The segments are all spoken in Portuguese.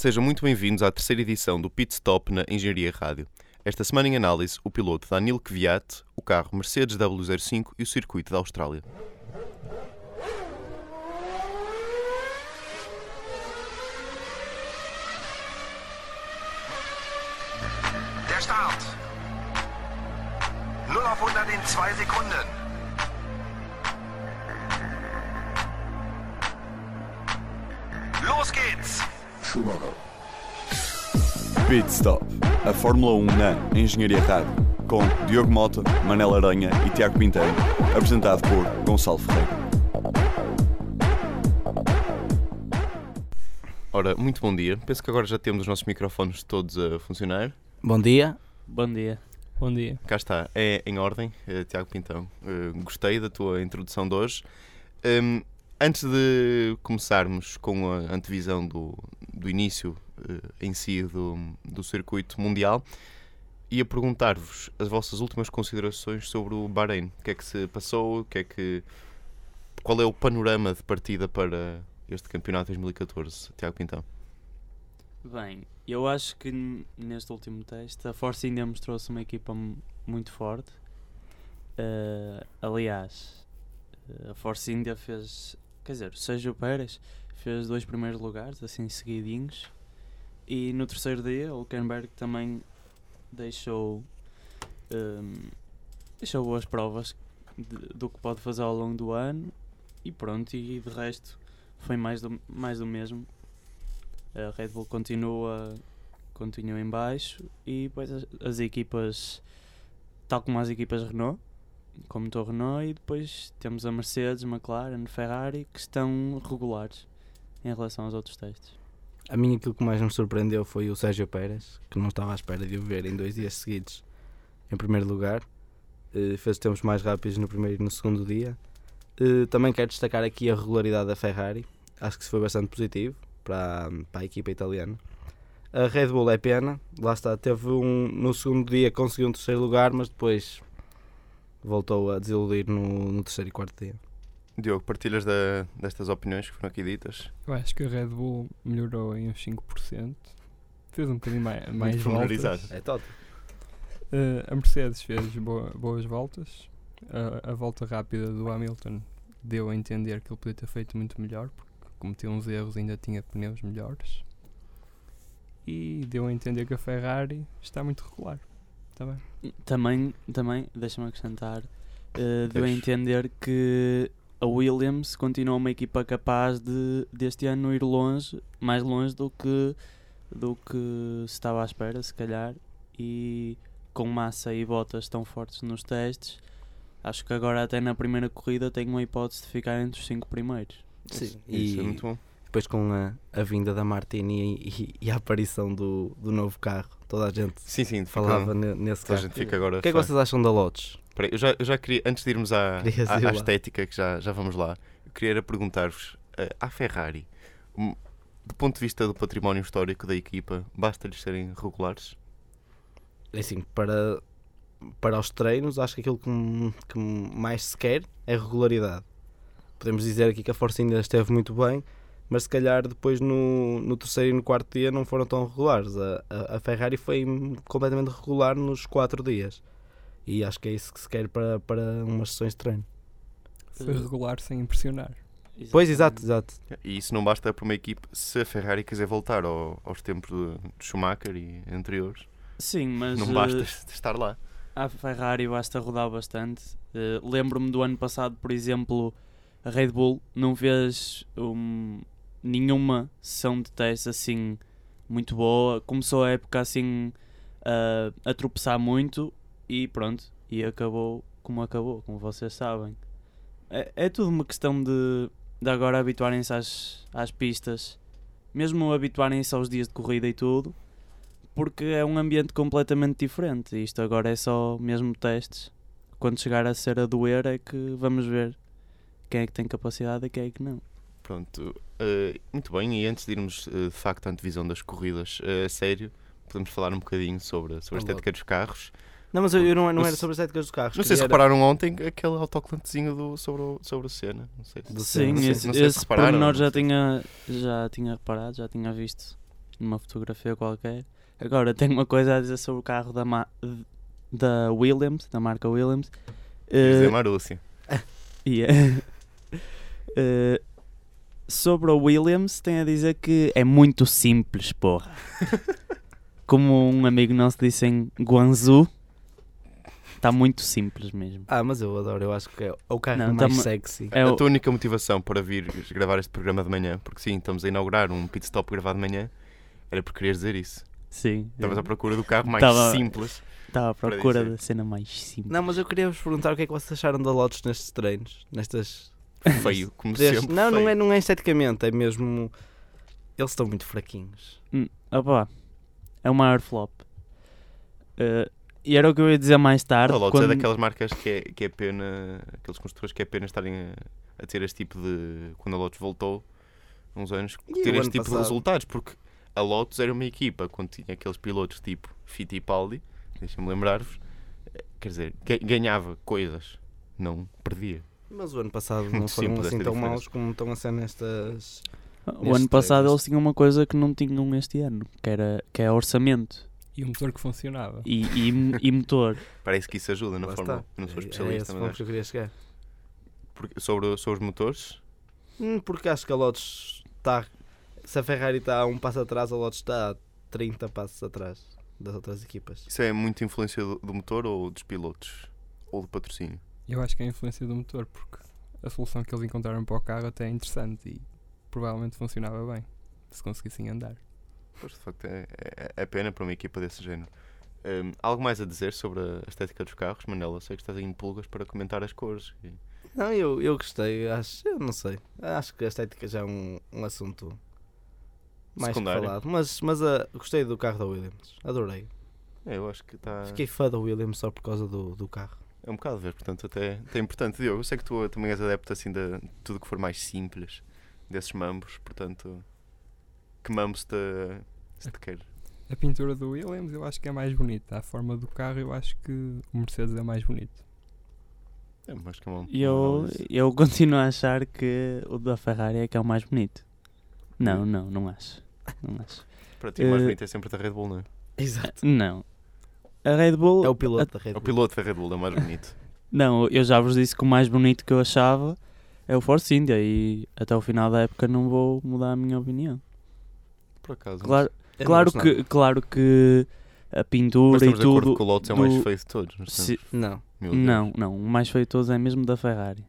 Sejam muito bem-vindos à terceira edição do Pit Stop na Engenharia Rádio. Esta semana em análise, o piloto Danilo Kvyat, o carro Mercedes W05 e o circuito da Austrália. Der Start. 0 auf 100 in 2 Sekunden. Los geht's. Pit Stop, a Fórmula 1 na Engenharia Rádio, com Diogo Mota, Manel Aranha e Tiago Pinteiro, apresentado por Gonçalo Ferreira. Ora, muito bom dia. Penso que agora já temos os nossos microfones todos a funcionar. Bom dia. Bom dia. Bom dia. Cá está, é em ordem, eh, Tiago Pintão. Eh, gostei da tua introdução de hoje. Hum, antes de começarmos com a antevisão do, do início eh, em si do, do circuito mundial, ia perguntar-vos as vossas últimas considerações sobre o Bahrein. O que é que se passou? O que é que, qual é o panorama de partida para este campeonato 2014, Tiago Pintão? Bem, eu acho que neste último teste a Force India mostrou-se uma equipa muito forte. Eh, aliás, eh, a Force India fez, quer dizer, o Sérgio Pérez fez dois primeiros lugares, assim seguidinhos. E no terceiro dia, o Hülkenberg também deixou, ehm, deixou boas provas de- do que pode fazer ao longo do ano. E pronto, e de resto foi mais do, mais do mesmo. A Red Bull continua, continua em baixo e depois as, as equipas, tal como as equipas Renault, como motor Renault, e depois temos a Mercedes, McLaren, Ferrari, que estão regulares em relação aos outros testes. A mim aquilo que mais me surpreendeu foi o Sérgio Pérez, que não estava à espera de o ver em dois dias seguidos em primeiro lugar. Eh, fez tempos mais rápidos no primeiro e no segundo dia. Eh, também quero destacar aqui a regularidade da Ferrari. Acho que isso foi bastante positivo para, para a equipa italiana. A Red Bull é pena, lá está, teve um, no segundo dia conseguiu um terceiro lugar, mas depois voltou a desiludir no, no terceiro e quarto dia. Diogo, partilhas da- destas opiniões que foram aqui ditas? Eu acho que a Red Bull melhorou em uns 5%. Fez um bocadinho mais, mais voltas. É top. Eh, a Mercedes fez boa- boas voltas. A, a volta rápida do Hamilton deu a entender que ele podia ter feito muito melhor, porque cometeu uns erros e ainda tinha pneus melhores. E deu a entender que a Ferrari está muito regular. Tá bem. Também, também deixa-me acrescentar, eh, deu a entender que a Williams continua uma equipa capaz de deste ano ir longe, mais longe do que do que se estava à espera, se calhar, e com massa e botas tão fortes nos testes, acho que agora até na primeira corrida tem uma hipótese de ficar entre os cinco primeiros. Sim, Isso e é muito bom. Depois com a, a vinda da Martini e, e- a aparição do, do novo carro, toda a gente Sim, sim, falava fica- ne- nesse toda a carro. gente fica agora. O que é que vocês acham da Lotus? Espera aí, eu, já, eu já queria, antes de irmos à, à, à estética, que já, já vamos lá, eu queria perguntar-vos: eh, à Ferrari, hum, do ponto de vista do património histórico da equipa, basta-lhes serem regulares? É Assim, para, para os treinos, acho que aquilo que, que mais se quer é regularidade. Podemos dizer aqui que a Força ainda esteve muito bem, mas se calhar depois no, no terceiro e no quarto dia não foram tão regulares. A, a, a Ferrari foi completamente regular nos quatro dias. E acho que é isso que se quer para, para umas sessões de treino. Foi regular sem impressionar. Pois, exato, exato. E isso não basta para uma equipe se a Ferrari quiser voltar ao- aos tempos de, Schumacher e anteriores. Sim, mas não basta estar lá. À Ferrari basta rodar bastante. Eh, Lembro-me do ano passado, por exemplo, a Red Bull não fez um, nenhuma sessão de teste assim muito boa. Começou a época assim a, a tropeçar muito e pronto. E acabou como acabou, como vocês sabem. É, é tudo uma questão de, de agora habituarem-se às, às pistas, mesmo habituarem-se aos dias de corrida e tudo porque é um ambiente completamente diferente. Isto agora é só mesmo testes. Quando chegar a ser a doer é que vamos ver quem é que tem capacidade e quem é que não. Pronto, eh, muito bem. E antes de irmos eh, de facto à antevisão das corridas eh, a sério, podemos falar um bocadinho sobre, sobre a estética dos carros. Não, mas eu, eu não, não Não era se- sobre as éticas dos carros. Não sei se era- repararam ontem aquele autocolantezinho do, sobre, o, sobre o Senna. Não sei se- Sim, sei- esse, não sei se esse pormenor não já se- tinha, já tinha reparado, já tinha visto. numa fotografia qualquer. Agora, tenho uma coisa a dizer sobre o carro da, ma- da Williams, da marca Williams. Dizer Eh, Marúcia. e, eh, sobre a Williams, tem a dizer que é muito simples, porra. Como um amigo nosso disse em Guangzhou, está muito simples mesmo. Ah, mas eu adoro, eu acho que é o carro Não, mais tamo- sexy. É a o- tua única motivação para vir gravar este programa de manhã, porque sim, estamos a inaugurar um pit stop gravado de manhã, era por querer dizer isso. Sim, Estavas à procura do carro mais Tava- simples. estava à para procura dizer. da cena mais simples. Não, mas eu queria vos perguntar o que é que vocês acharam da Lotus nestes treinos, nestas Feio, como Desde- sempre. não, não é, não é esteticamente, é mesmo. Eles estão muito fraquinhos. Hum, opá, é o maior flop. Eh, e era o que eu ia dizer mais tarde. A Lotus quando- é daquelas marcas que é, que é pena, aqueles construtores que é pena estarem a, a ter este tipo de. Quando a Lotus voltou, há uns anos, E ter este ano tipo de passado? resultados, porque a Lotus era uma equipa, quando tinha aqueles pilotos tipo Fittipaldi, deixa-me lembrar-vos, eh, quer dizer, ga- ganhava coisas, não perdia. Mas o ano passado não foram assim tão diferença. maus como estão a ser nestas. O nestes ano passado treinos. eles tinham uma coisa que não tinham este ano, que, era, que é orçamento E um motor que funcionava. e, e, e motor. Parece que isso ajuda na Lá Fórmula 1. está. Eu não sou É- É especialista, esse mas que eu queria chegar. Porque- sobre, sobre os motores, Hum, Porque acho que a Lotus está. Se a Ferrari está a um passo atrás, a Lotus está a 30 passos atrás das outras equipas. isso é muito influência do, do motor ou dos pilotos? Ou do patrocínio? Eu acho que é a influência do motor, porque a solução que eles encontraram para o carro até é interessante e provavelmente funcionava bem, se conseguissem andar. Pois, de facto, é, é, é pena para uma equipa desse género. Hum, algo mais a dizer sobre a estética dos carros, Manela? Sei que estás aí em pulgas para comentar as cores. E- Não, eu, eu gostei, acho, eu não sei. Acho que a estética já é um, um assunto mais Secundário. falado. Mas, mas ah, gostei do carro da Williams, adorei. É, eu acho que está. Fiquei fã da Williams só por causa do, do carro. É um bocado a ver, portanto, até, até é importante. Diogo, eu sei que tu também és adepto assim de tudo que for mais simples, desses mambos, portanto, que mambos te, se te quer? A pintura do Williams eu acho que é mais bonita. A forma do carro eu acho que o Mercedes é mais bonito. É, mas que é uma, E uma eu, eu continuo a achar que o da Ferrari é que é o mais bonito. Não, não, não acho. Não acho. Para ti, o mais eh, bonito é sempre da Red Bull, não é? Exato. Não. A Red Bull. É o piloto da Red O Bull. piloto da Red Bull é o mais bonito. Não, eu já vos disse que o mais bonito que eu achava é o Force India e até o final da época não vou mudar a minha opinião. Por acaso. Claro, não gosto que, claro que a pintura mas e estamos de acordo tudo. que o Lotus é o mais do- feio de todos. não se- Deus. não, não, o mais feio de todos é mesmo da Ferrari.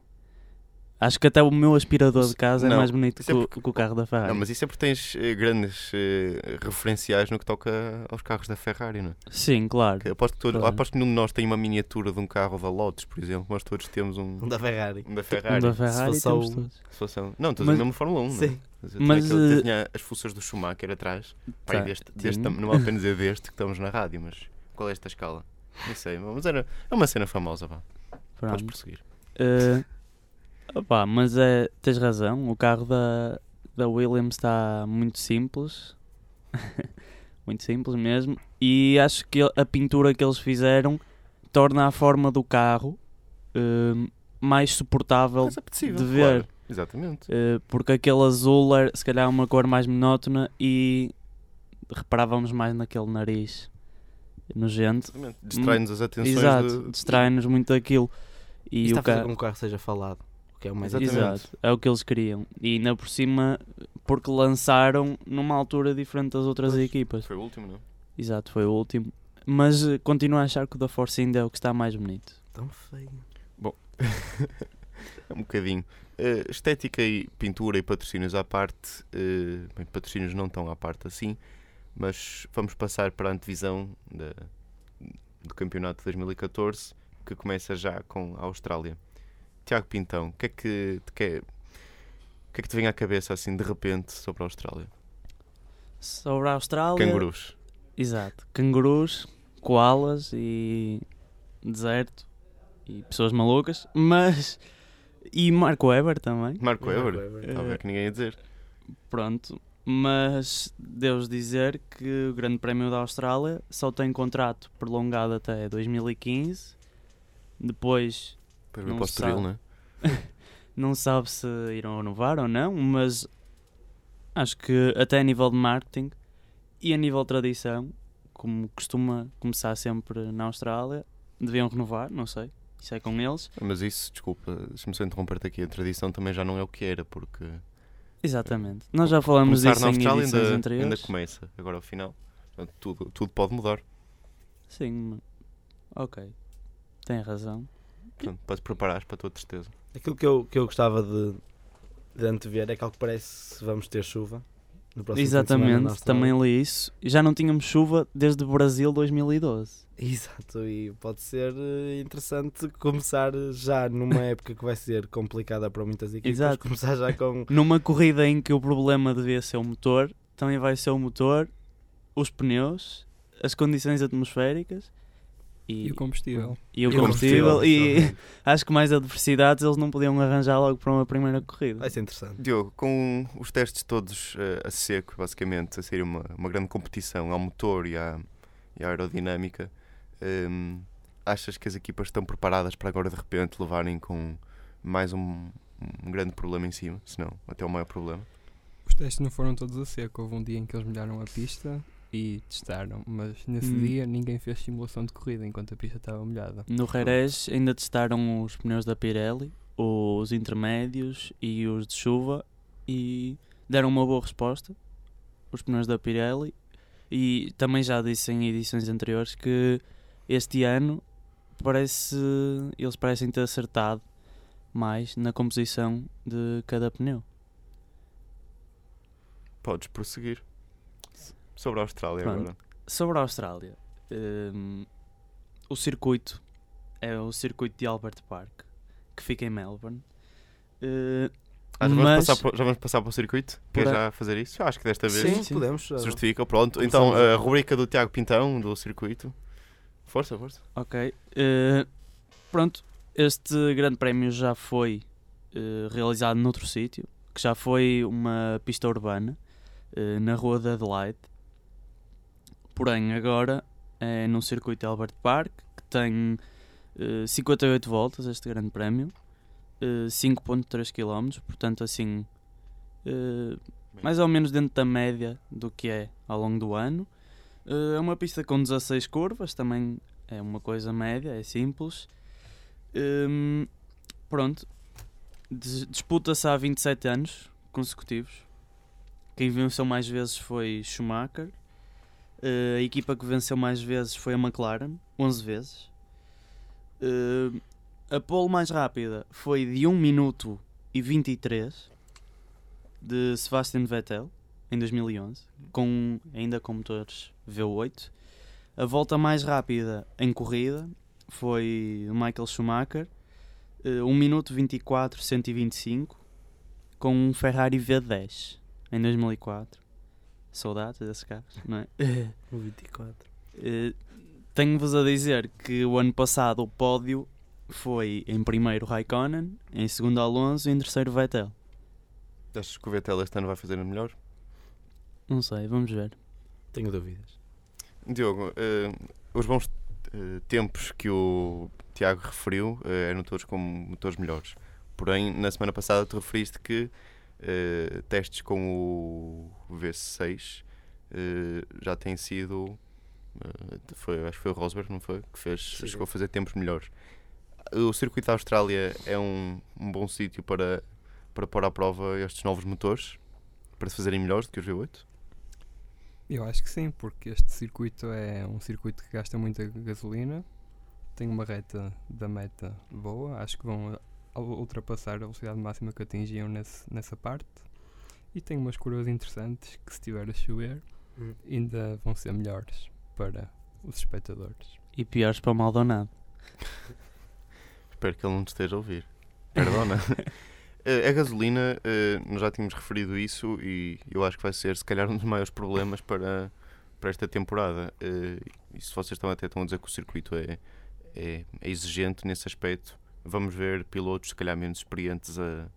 Acho que até o meu aspirador de casa Não, é mais bonito é que, o- porque- que o carro da Ferrari. Não, mas isso é porque tens eh, grandes eh, referenciais no que toca aos carros da Ferrari, não é? Sim, claro. Que Aposto que, todos, Claro. aposto que nenhum de nós tem uma miniatura de um carro da Lotus, por exemplo, mas todos temos um, Um da Ferrari. um da Um Ferrari. da Ferrari fosse só temos um- todos. Se fosse um- Não, a Mas- mesmo Fórmula 1, não é? Sim. Mas, Mas, aquele- eh, tinha as fuças do Schumacher atrás. Tá, deste, deste não vale a pena dizer deste que estamos na rádio, mas qual é esta escala? Não sei, mas era, é uma cena famosa, vá. Podes Pronto. prosseguir. Eh, opá, mas é, tens razão, o carro da, da Williams está muito simples. muito simples mesmo. E acho que a pintura que eles fizeram torna a forma do carro eh, mais suportável apetecível, de ver. claro. Exatamente. Eh, porque aquele azul era se calhar uma cor mais monótona e reparávamos mais naquele nariz nojento. Distrai-nos as atenções Exato, de- distrai-nos muito daquilo. E está o a fazer carro. com que o carro seja falado. Que é o mais Exatamente. Exato, é o que eles queriam. E ainda por cima, porque lançaram numa altura diferente das outras Pois. equipas. Foi o último, não? Exato, foi o último. Mas eh, continuo a achar que o da Force India é o que está mais bonito. tão feio. É um bocadinho. Eh, estética e pintura e patrocínios à parte, eh, bem, patrocínios não tão à parte assim, mas vamos passar para a antevisão da, do campeonato de 2014, que começa já com a Austrália. Tiago Pintão, o que é que te quer, o que é que te vem à cabeça assim de repente sobre a Austrália? Sobre a Austrália. Cangurus. Exato, cangurus, koalas e deserto e pessoas malucas, mas. E Marco Weber também. Marco Weber. Weber. Estava a ver que ninguém ia dizer. Pronto, mas devo dizer que o Grande Prémio da Austrália só tem contrato prolongado até 2015. Depois Para Não sabe. não é? não sabe se irão renovar ou não, mas acho que até a nível de marketing E a nível de tradição, como costuma começar sempre na Austrália, deviam renovar, não sei. Isso é com eles. Mas isso, desculpa, deixa-me só interromper-te aqui. A tradição também já não é o que era, porque. Exatamente. Nós já falamos disso na em Austrália edições ainda, anteriores. ainda começa, agora ao final. Tudo, tudo pode mudar. Sim, ok. Tem razão. Portanto, podes preparar para a tua tristeza. Aquilo que eu, que eu gostava de, de antever é que, ao que parece, vamos ter chuva. No próximo Exatamente, também li isso. E Já não tínhamos chuva desde Brasil 2012. Exato, e pode ser eh, interessante começar já numa época que vai ser complicada para muitas equipas. Exato. Começar já com. Numa corrida em que o problema devia ser o motor, também vai ser o motor, os pneus, as condições atmosféricas e, E o combustível. e o e combustível. E acho que mais adversidades eles não podiam arranjar logo para uma primeira corrida. Vai ser interessante. Diogo, com os testes todos eh, a seco, basicamente, a ser uma, uma grande competição ao motor e à, e à aerodinâmica, hum, achas que as equipas estão preparadas para agora de repente levarem com mais um, um grande problema em cima? Se não, até o maior problema. Os testes não foram todos a seco. Houve um dia em que eles molharam a pista e testaram, mas nesse Hum. dia ninguém fez simulação de corrida enquanto a pista estava molhada. No Jerez ainda testaram os pneus da Pirelli, os intermédios e os de chuva e deram uma boa resposta. Os pneus da Pirelli e também já disse em edições anteriores que este ano parece eles parecem ter acertado mais na composição de cada pneu. Podes prosseguir. Sobre a Austrália Pronto. agora. Sobre a Austrália, hum, o circuito é o circuito de Albert Park que fica em Melbourne. Uh, Ah, já, vamos mas- passar por, já vamos passar para o circuito? Por Quer a- já fazer isso? Eu acho que desta vez Sim, sim. podemos. se justifica. Pronto, então a rubrica do Tiago Pintão, do circuito. Força, força. Ok. eh, pronto, este grande prémio já foi eh, realizado noutro sítio, que já foi uma pista urbana, eh, na rua de Adelaide. Porém, agora é num circuito Albert Park, que tem eh, 58 voltas, este grande prémio, eh, 5.3 km, portanto assim, eh, mais ou menos dentro da média do que é ao longo do ano. Eh, É uma pista com 16 curvas, também é uma coisa média, é simples. Hum, pronto, Dis- disputa-se há 27 anos consecutivos. Quem venceu mais vezes foi Schumacher. Eh, a equipa que venceu mais vezes foi a McLaren, 11 vezes. Eh, a pole mais rápida foi de 1 minuto e 23 de Sebastian Vettel em 2011, com, ainda com motores V8. A volta mais rápida em corrida foi o Michael Schumacher, eh, 1 minuto 24, 125, com um Ferrari V10 em 2004. Saudades desse carro, não é? O 24. Eh, Tenho-vos a dizer que o ano passado o pódio foi em primeiro Raikkonen, em segundo Alonso e em terceiro Vettel. Achas que o Vettel este ano vai fazer melhor? Não sei, vamos ver. Tenho dúvidas. Diogo, eh, os bons eh, tempos que o Tiago referiu eh, eram todos como motores melhores. Porém, na semana passada tu referiste que eh, testes com o V6 eh, já têm sido. eh, foi, acho que foi o Rosberg, não foi? Que fez, Sim. chegou a fazer tempos melhores. O circuito da Austrália é um, um bom sítio para, para pôr à prova estes novos motores para se fazerem melhores do que os V8? Eu acho que sim, porque este circuito é um circuito que gasta muita gasolina, tem uma reta da meta boa, acho que vão ultrapassar a velocidade máxima que atingiam nesse, nessa parte. E tem umas curvas interessantes que, se estiver a chover, Hum. ainda vão ser melhores para os espectadores. E piores para o Maldonado. Espero que ele não te esteja a ouvir. Perdona. Eh, a gasolina, eh, nós já tínhamos referido isso e eu acho que vai ser, se calhar, um dos maiores problemas para, para esta temporada. Eh, e se vocês estão até estão a dizer que o circuito é, é, é exigente nesse aspecto, vamos ver pilotos, se calhar, menos experientes a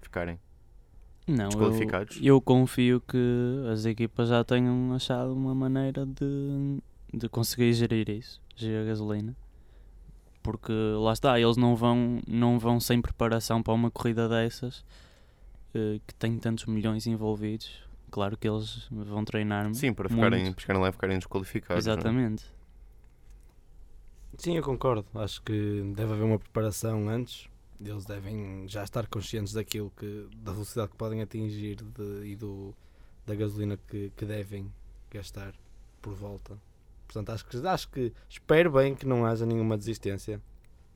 ficarem. Não, eu, Desqualificados? eu confio que as equipas já tenham achado uma maneira de, de conseguir gerir isso, gerir a gasolina. Porque lá está, eles não vão, não vão sem preparação para uma corrida dessas eh, que tem tantos milhões envolvidos Claro que eles vão treinar Sim, para ficarem, para chegarem lá e ficarem desqualificados. não é? Exatamente. Sim, eu concordo. Acho que deve haver uma preparação antes. Eles devem já estar conscientes daquilo que, da velocidade que podem atingir de- e do, da gasolina que, que devem gastar por volta. Portanto, acho que, acho que espero bem que não haja nenhuma desistência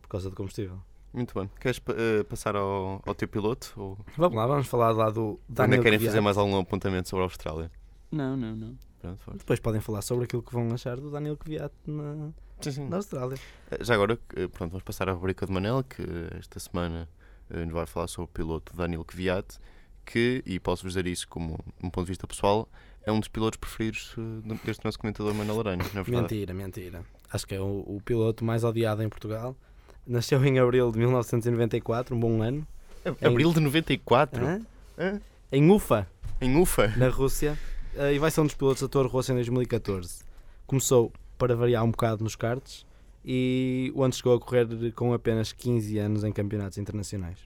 por causa do combustível. Muito bem. Queres eh, passar ao, ao teu piloto? Ou Vamos lá, vamos falar lá do ainda Daniel querem Kvyat. fazer mais algum apontamento sobre a Austrália? Não, não, não. Pronto. Depois podem falar sobre aquilo que vão achar do Daniel Kvyat na, Sim, sim. na Austrália. Eh, Já agora, eh, pronto, vamos passar à rubrica de Manel, que eh, esta semana nos vai falar sobre o piloto Daniel Kvyat, que, e posso-vos dizer isso como um ponto de vista pessoal, é um dos pilotos preferidos do- deste nosso comentador Manel Aranha, não é verdade? Mentira, mentira. Acho que é o, o piloto mais odiado em Portugal. Nasceu em abril de 1994, um bom ano. É Abril de 94, Hã? Hã? Em Ufa, em Ufa. na Rússia. E vai ser um dos pilotos da Toro Rosso em 2014. Começou, para variar um bocado, nos karts e onde chegou a correr com apenas 15 anos em campeonatos internacionais.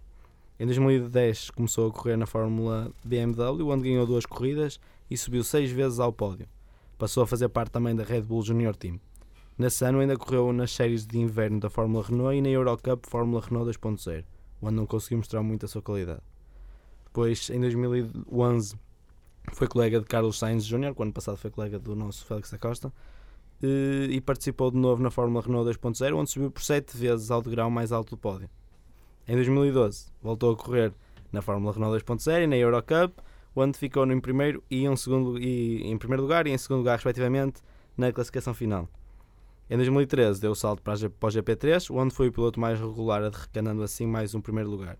Em 2010 começou a correr na Fórmula BMW, onde ganhou duas corridas e subiu seis vezes ao pódio. Passou a fazer parte também da Red Bull Junior Team. Nesse ano ainda correu nas séries de inverno da Fórmula Renault e na Eurocup Fórmula Renault 2.0, onde não conseguiu mostrar muito a sua qualidade. Depois, em 2011, foi colega de Carlos Sainz Jr., que o ano passado foi colega do nosso Félix da Costa, e participou de novo na Fórmula Renault 2.0, onde subiu por sete vezes ao degrau mais alto do pódio. Em 2012, voltou a correr na Fórmula Renault 2.0 e na Eurocup, onde ficou em primeiro e em segundo e em primeiro lugar e em segundo lugar respectivamente na classificação final. Em 2013 deu o salto para, para o GP3, onde foi o piloto mais regular, arrecanando assim mais um primeiro lugar.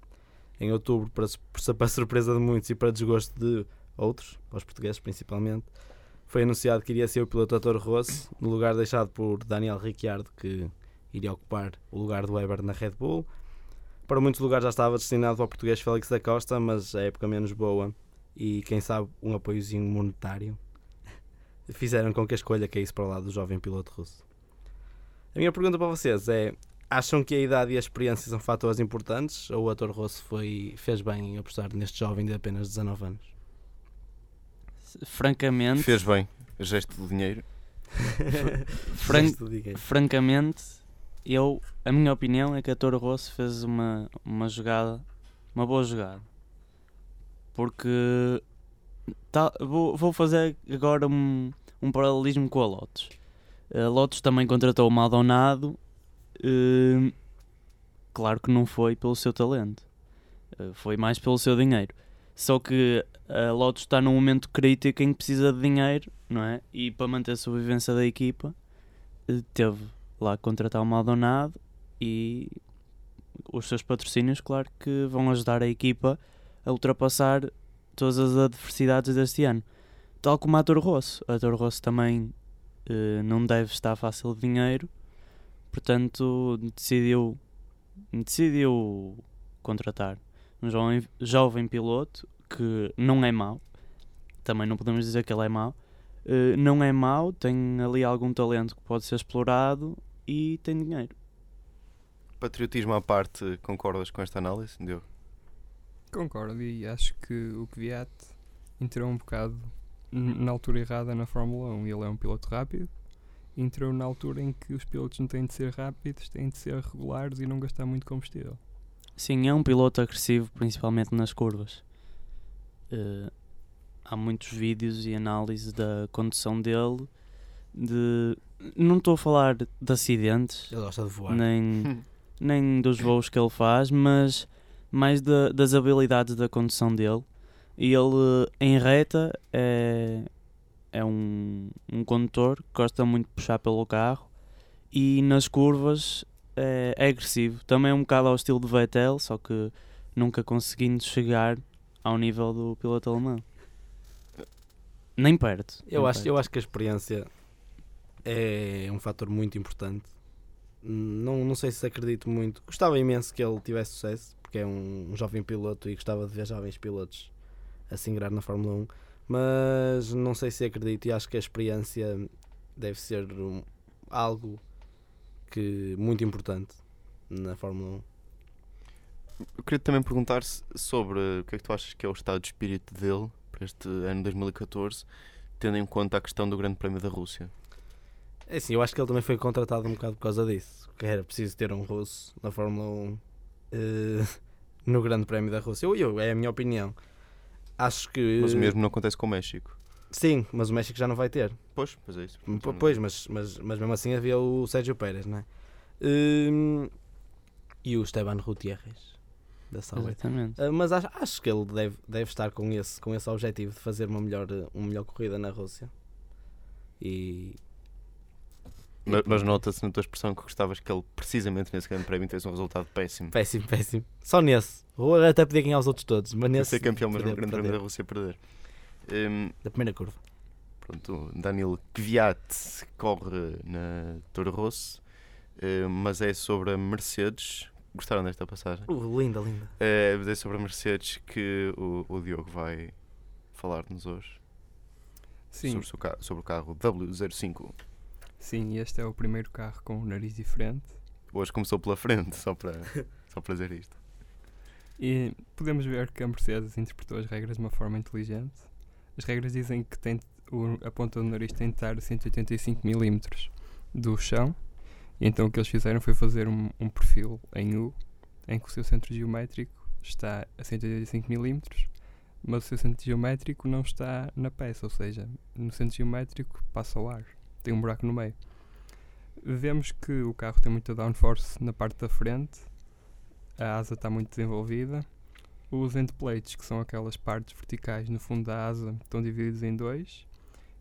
Em outubro, para, para surpresa de muitos e para desgosto de outros, para os portugueses principalmente, foi anunciado que iria ser o piloto Toro Rosso, no lugar deixado por Daniel Ricciardo, que iria ocupar o lugar do Weber na Red Bull. Para muitos lugares já estava destinado ao português Félix da Costa, mas a época menos boa e quem sabe um apoiozinho monetário fizeram com que a escolha caísse para o lado do jovem piloto russo. A minha pergunta para vocês é: acham que a idade e a experiência são fatores importantes ou a Toro Rosso foi, fez bem em apostar neste jovem de apenas 19 anos? Francamente, Fez bem. Gesto de dinheiro. fran- Gesto dinheiro. francamente, eu, a minha opinião é que a Toro Rosso fez uma, uma jogada, uma boa jogada. Porque tá- vou, vou fazer agora um, um paralelismo com a Lotus. A Lotus também contratou o Maldonado, eh, claro que não foi pelo seu talento, eh, foi mais pelo seu dinheiro. Só que a Lotus está num momento crítico em que precisa de dinheiro, não é? E para manter a sobrevivência da equipa, eh, teve lá contratar o Maldonado e os seus patrocínios, claro que vão ajudar a equipa a ultrapassar todas as adversidades deste ano. Tal como a Toro Rosso. A Toro Rosso também eh, não deve estar fácil de dinheiro, portanto decidiu, decidiu contratar um jovem, jovem piloto que não é mau, também não podemos dizer que ele é mau, eh, não é mau, tem ali algum talento que pode ser explorado e tem dinheiro. Patriotismo à parte, concordas com esta análise? Diogo? Concordo e acho que o Kvyat entrou um bocado na altura errada na Fórmula 1. Ele é um piloto rápido, entrou na altura em que os pilotos não têm de ser rápidos, têm de ser regulares e não gastar muito combustível. Sim, é um piloto agressivo, principalmente nas curvas. Eh, há muitos vídeos e análises da condução dele. De... Não estou a falar de acidentes, Ele gosta de voar. nem, nem dos voos que ele faz, mas mais da- das habilidades da condução dele. E ele, em reta, é, é um, um condutor que gosta muito de puxar pelo carro e nas curvas é, é agressivo. Também é um bocado ao estilo de Vettel, só que nunca conseguindo chegar ao nível do piloto alemão. Nem perto. Eu nem acho, perto. eu acho que a experiência é um fator muito importante. Não, não sei se acredito muito. Gostava imenso que ele tivesse sucesso, porque é um, um jovem piloto e gostava de ver jovens pilotos a se na Fórmula 1. Mas não sei se acredito e acho que a experiência deve ser um- algo que muito importante na Fórmula 1. Eu queria também perguntar sobre o que é que tu achas que é o estado de espírito dele para este ano 2014, tendo em conta a questão do Grande Prémio da Rússia? É assim, eu acho que ele também foi contratado um bocado por causa disso. Que era preciso ter um russo na Fórmula 1 eh, no Grande Prémio da Rússia. Eu, eu, é a minha opinião. Acho que. Mas o mesmo não acontece com o México. Sim, mas o México já não vai ter. Pois, pois é isso. P- Pois, mas, mas, mas mesmo assim havia o Sérgio Pérez, não é? Hum, e o Esteban Gutierrez da Sauber. Exatamente. Uh, mas acho, acho que ele deve, deve estar com esse, com esse objetivo de fazer uma melhor, uma melhor corrida na Rússia. E. Mas, mas nota-se na tua expressão que gostavas que ele, precisamente nesse Grande Prémio, tivesse um resultado péssimo. Péssimo, péssimo. Só nesse. Ou até podia ganhar os outros todos, mas nesse. ser campeão, mas no Grande Prémio da. Rússia perder. Hum, Da primeira curva. Pronto, Daniel Kvyat corre na Toro Rosso, eh, mas é sobre a Mercedes. Gostaram desta passagem? Uh, linda, linda. É, mas é sobre a Mercedes que o, o Diogo vai falar-nos hoje. Sim, Sobre, o sobre o carro W05. sim, este é o primeiro carro com um nariz diferente. Hoje começou pela frente, só para, só para dizer isto. E podemos ver que a Mercedes interpretou as regras de uma forma inteligente. As regras dizem que tem, o- a ponta do nariz tem de estar a 185 mm do chão. E então o que eles fizeram foi fazer um, um perfil em U, em que o seu centro geométrico está a 185 mm, mas o seu centro geométrico não está na peça, ou seja, no centro geométrico passa o ar, tem um buraco no meio. Vemos que o carro tem muita downforce na parte da frente, a asa está muito desenvolvida. Os endplates, que são aquelas partes verticais no fundo da asa, estão divididos em dois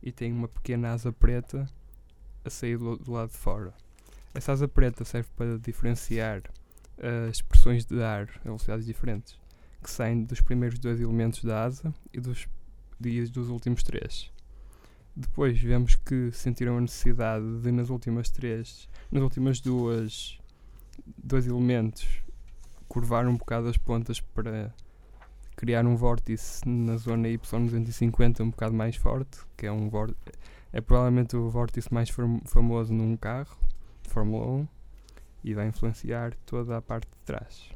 e tem uma pequena asa preta a sair do, do lado de fora. Essa asa preta serve para diferenciar as pressões de ar a velocidades diferentes que saem dos primeiros dois elementos da asa e dos, dos últimos três. Depois vemos que sentiram a necessidade de nas últimas três, nas últimas duas, dois elementos curvar um bocado as pontas para criar um vórtice na zona Y250 um bocado mais forte, que é um vór- é provavelmente o vórtice mais fam- famoso num carro Fórmula 1 e vai influenciar toda a parte de trás.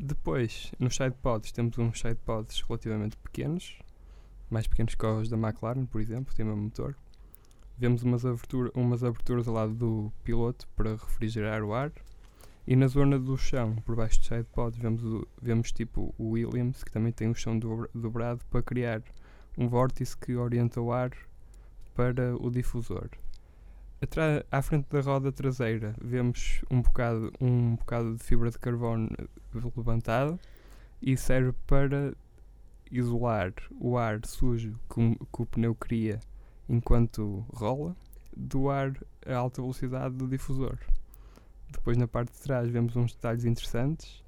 Depois, nos sidepods, temos uns sidepods relativamente pequenos, mais pequenos que os da McLaren, por exemplo, tem o mesmo motor. Vemos umas, abertura, umas aberturas ao lado do piloto para refrigerar o ar. E na zona do chão, por baixo do sidepod, vemos, vemos tipo o Williams, que também tem o chão dobra- dobrado para criar um vórtice que orienta o ar para o difusor. Atra- à frente da roda traseira vemos um bocado, um bocado de fibra de carbono levantada e serve para isolar o ar sujo que, que o pneu cria enquanto rola do ar a alta velocidade do difusor. Depois na parte de trás vemos uns detalhes interessantes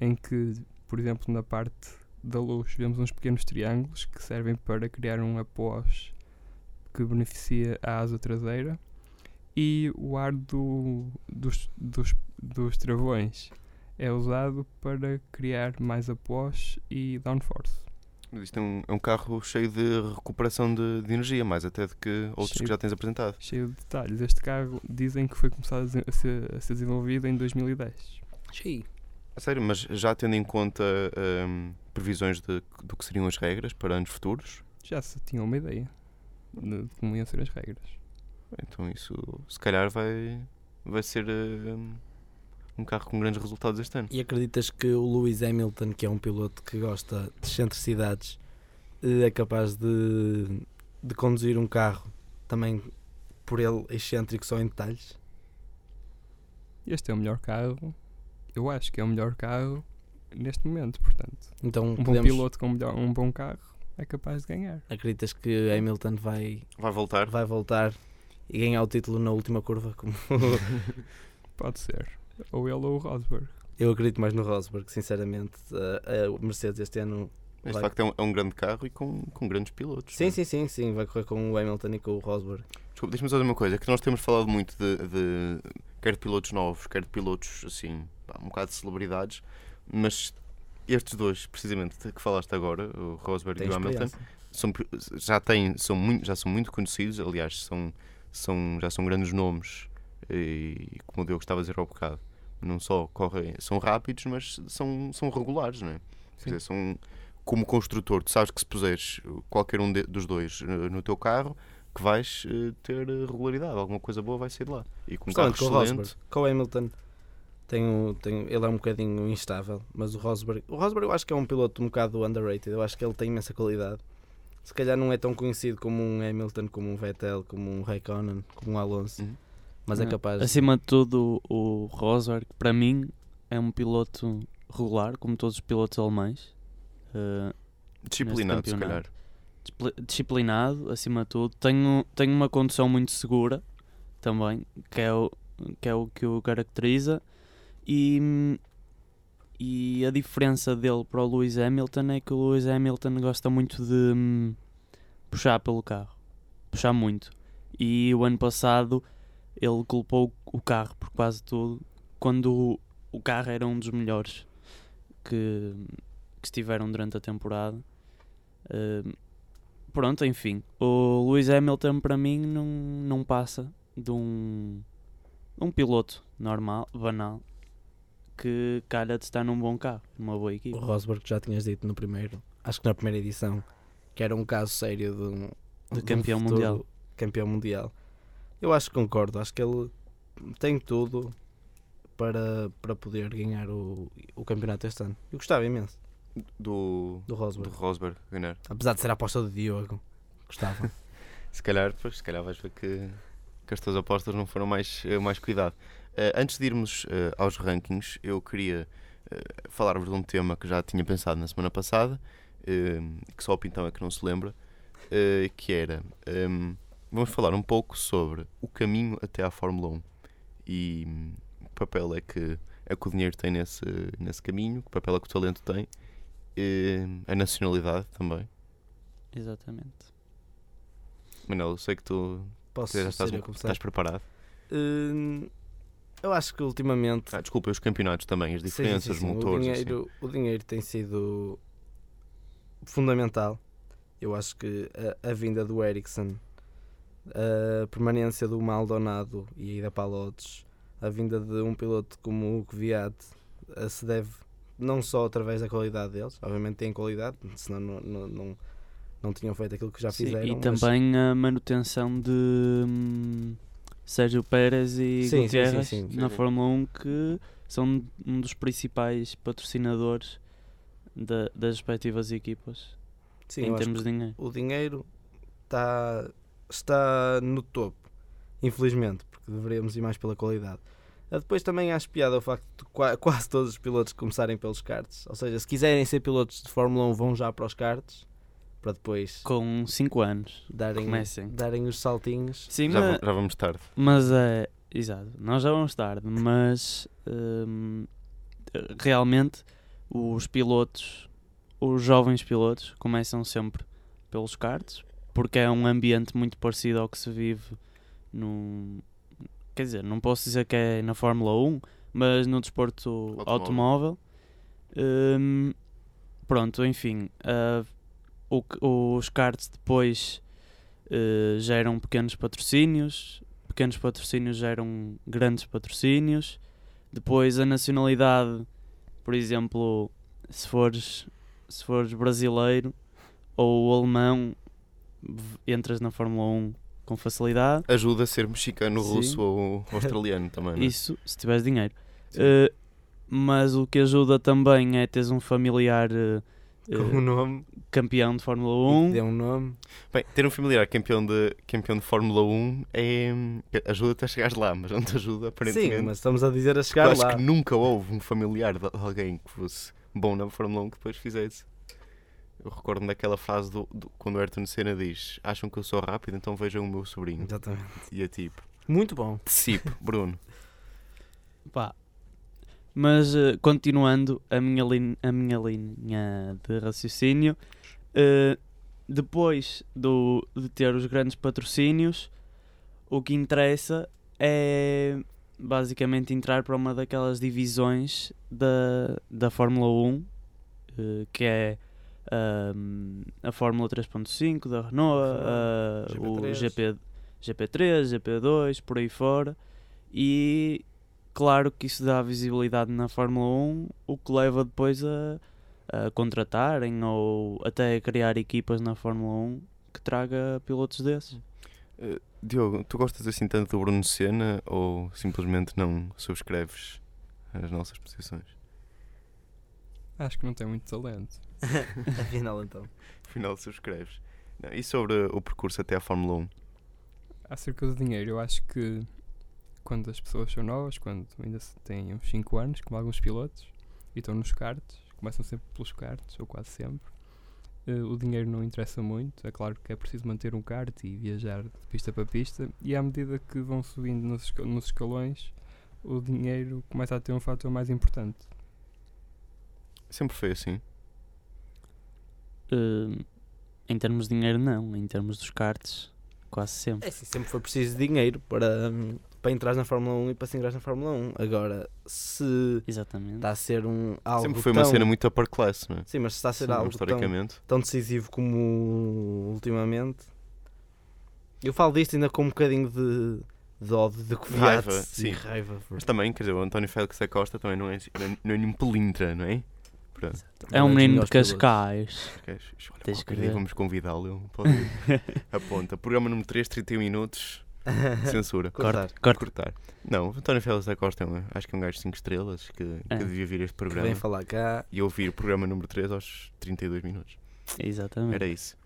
em que, por exemplo, na parte da luz vemos uns pequenos triângulos que servem para criar um após que beneficia a asa traseira e o ar do, dos, dos, dos travões é usado para criar mais após e downforce. Isto é um, é um carro cheio de recuperação de, de energia, mais até do que outros Cheio que já tens apresentado. Cheio de detalhes. Este carro dizem que foi começado a ser, a ser desenvolvido em 2010. Sim. A sério, mas já tendo em conta hum, previsões de, do que seriam as regras para anos futuros, Já se tinha uma ideia de como iam ser as regras. então isso se calhar vai, vai ser hum, um carro com grandes resultados este ano. E acreditas que o Lewis Hamilton, que é um piloto que gosta de excentricidades, eh, é capaz de, de conduzir um carro também por ele excêntrico só em detalhes? Este é o melhor carro. Eu acho que é o melhor carro neste momento, portanto. Então Um bom podemos, piloto com um, melhor- um bom carro é capaz de ganhar. acreditas que Hamilton vai, Vai voltar? vai voltar e ganhar o título na última curva? Como Pode ser. Ou ele ou o Rosberg. eu acredito mais no Rosberg, sinceramente. A, a Mercedes este ano. Este vai- facto é um, é um grande carro e com, com grandes pilotos. Sim, não é? sim, sim, sim, vai correr com o Hamilton e com o Rosberg. Desculpa, deixa-me só dizer uma coisa, é que nós temos falado muito de, de quer de pilotos novos, quer de pilotos assim, um bocado de celebridades, mas estes dois, precisamente, que falaste agora, o Rosberg Tem e o Hamilton, são, já, têm, são muito, já são muito conhecidos, aliás, são, são, já são grandes nomes, e como o Diogo estava a dizer ao bocado, não só correm, são rápidos, mas são, são regulares, não é? Quer dizer, são como construtor, tu sabes que se puseres qualquer um de- dos dois eh, no teu carro, que vais eh, ter eh, regularidade, alguma coisa boa vai sair de lá. E com um carro com o excelente, Rosberg. Com o Hamilton, tem, um- tem, ele é um bocadinho instável, mas o Rosberg, o Rosberg eu acho que é um piloto um bocado underrated. Eu acho que ele tem imensa qualidade. Se calhar não é tão conhecido como um Hamilton, como um Vettel, como um Raikkonen, como um Alonso, Uhum. Mas é Não. capaz. Acima de tudo, o Rosberg, para mim, é um piloto regular, como todos os pilotos alemães. Uh, disciplinado, se calhar. discipli- disciplinado, acima de tudo. Tenho, tenho uma condução muito segura também, que é o que, é o, que o caracteriza. E, e a diferença dele para o Lewis Hamilton é que o Lewis Hamilton gosta muito de hum, puxar pelo carro, puxar muito. E o ano passado ele culpou o carro por quase tudo, quando o, o carro era um dos melhores que, que estiveram durante a temporada. Hum, pronto, enfim, o Lewis Hamilton para mim não, não passa de um, um piloto normal, banal, que calha de estar num bom carro, numa boa O equipe. Rosberg já tinhas dito no primeiro, acho que na primeira edição, que era um caso sério de um, De um campeão mundial. Campeão mundial. Eu acho que concordo, acho que ele tem tudo para, para poder ganhar o, o campeonato este ano. Eu gostava imenso Do, do do Rosberg. Rosberg ganhar. Apesar de ser a aposta do Diogo. Gostava. Se calhar, pois, se calhar vais ver que, que as tuas apostas não foram mais, eh, mais cuidado. Eh, antes de irmos eh, aos rankings, eu queria eh, falar-vos de um tema que já tinha pensado na semana passada, que só o Pintão é que não se lembra, que era, ehm, vamos falar um pouco sobre o caminho até à Fórmula 1 e hum, que papel é que, é que o dinheiro tem nesse, nesse caminho, que papel é que o talento tem, eh, a nacionalidade também. Exatamente. Manel, eu sei que tu Posso já estás, um- estás preparado. Hum, eu acho que ultimamente Ah, desculpa, e os campeonatos também, as Sim, sim, diferenças, sim, sim. motores. O assim. dinheiro, o dinheiro tem sido fundamental. Eu acho que a, a vinda do Ericsson, a permanência do Maldonado e da Palotes, a vinda de um piloto como o Kvyat eh, se deve não só através da qualidade deles, obviamente têm qualidade, senão não, não, não, não tinham feito aquilo que já Sim, fizeram. e também a manutenção de hum, Sérgio Pérez e Sim, Gutierrez sim, sim. na. Fórmula 1 que são um dos principais patrocinadores da- das respectivas equipas em termos de dinheiro. o dinheiro está, está no topo, infelizmente, porque deveríamos ir mais pela qualidade. Ah, Depois também acho piada o facto de qua- quase todos os pilotos começarem pelos karts. Ou seja, se quiserem ser pilotos de Fórmula 1, vão já para os karts para depois Com 5 anos. darem, comecem. darem os saltinhos. Sim, Já, mas, já vamos tarde. mas é. Exato, nós já vamos tarde, mas hum, realmente os pilotos, os jovens pilotos, começam sempre pelos karts, porque é um ambiente muito parecido ao que se vive no. Quer dizer, não posso dizer que é na Fórmula 1, mas no desporto Automóvel. automóvel. Hum, pronto, enfim, ah, o os karts depois eh, geram pequenos patrocínios, pequenos patrocínios geram grandes patrocínios. Depois a nacionalidade, por exemplo, se fores, se fores brasileiro ou alemão, entras na Fórmula 1 com facilidade. Ajuda a ser mexicano, Sim. russo ou australiano também. não é? Isso se tiveres dinheiro. Eh, mas o que ajuda também é teres um familiar eh, Com o nome, campeão de Fórmula e que dê 1. um nome. Bem, ter um familiar campeão de, campeão de Fórmula 1 é, ajuda-te a chegares lá, mas não te ajuda aparentemente. Sim, mas estamos a dizer a Eu chegar acho lá. que nunca houve um familiar de alguém que fosse bom na Fórmula 1 que depois fizesse. Eu recordo daquela frase do, do- quando o Ayrton Senna diz: Acham que eu sou rápido, então vejam o meu sobrinho. Exatamente. E é tipo: Muito bom. Tecipe, Bruno. Pá. Mas eh, continuando a minha, lin- a minha linha de raciocínio, eh, depois do, de ter os grandes patrocínios, o que interessa é basicamente entrar para uma daquelas divisões da, da Fórmula 1, eh, que é a Fórmula 3.5 da Renault, ah, o GP3. GP, GP3, GP2, por aí fora. E claro que isso dá visibilidade na Fórmula 1, o que leva depois a, a contratarem ou até a criar equipas na Fórmula 1 que traga pilotos desses. Eh, Diogo, tu gostas assim tanto do Bruno Senna ou simplesmente não subscreves as nossas posições? Acho que não tem muito talento. Afinal, então. Afinal, subscreves. Não, e sobre o percurso até à Fórmula 1? Acerca do dinheiro, eu acho que quando as pessoas são novas, quando ainda se têm uns 5 anos, como alguns pilotos, e estão nos karts, começam sempre pelos karts, ou quase sempre, eh, o dinheiro não interessa muito. É claro que é preciso manter um kart e viajar de pista para pista, e à medida que vão subindo nos escalões, o dinheiro começa a ter um fator mais importante. Sempre foi assim. Eh, em termos de dinheiro, não. Em termos dos karts, quase sempre. É assim, sempre foi preciso dinheiro para, hum, para entrar na Fórmula 1 e para se entrar na Fórmula 1. Agora, se Exatamente. está a ser um algo Sempre foi uma tão- cena muito upper class, não é? Sim, mas se está a ser Sim, algo tão, historicamente. tão decisivo como ultimamente. Eu falo disto ainda com um bocadinho de, de ódio, de Kvyat Raiva, sim. raiva. Mas também, quer dizer, o António Félix da Costa também não é, não é nenhum pelintra, não é? Pronto. É um dos menino de. Cascais. Queres- Olha, Tens que qualquer dia ver. vamos convidá-lo. Ele pode ir. Aponta. Programa número 3, 31 minutos. Censura. Cortar. Corta. Cortar. Não, o António Félix da Costa é um, acho que é um gajo de 5 estrelas que, que É. devia vir a este Que programa vem falar cá. e ouvir o programa número 3 aos 32 minutos. Exatamente. Era isso.